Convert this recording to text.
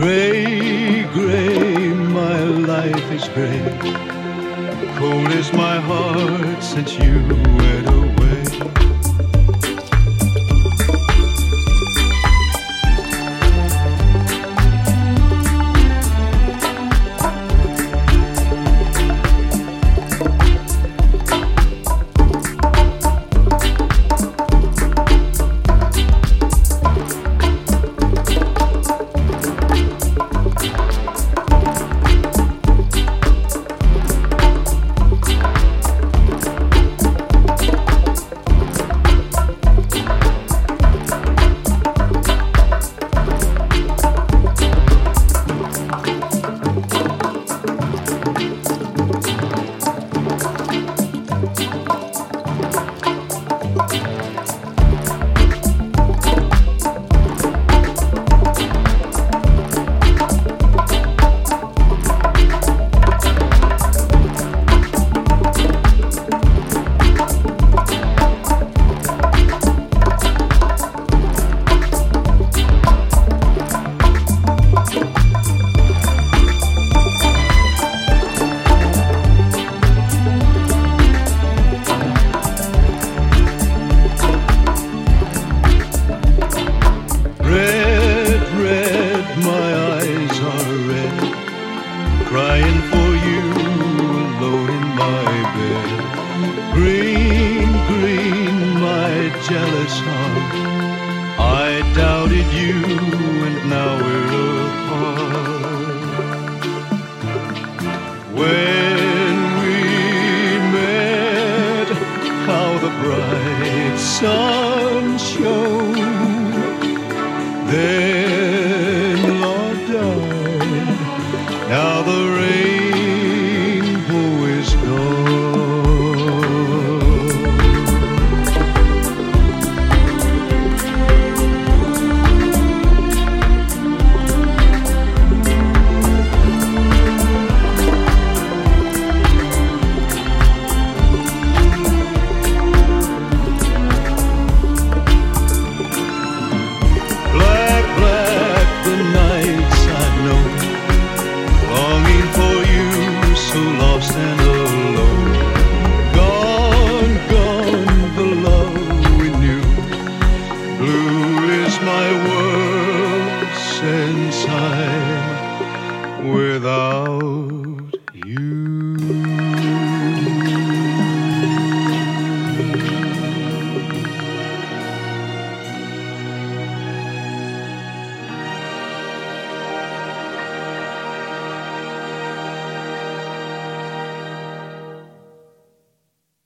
Gray, gray, my life is gray. Cold is my heart since you went away. I doubted you, and now we're apart. When we met, how the bright sun shone. Then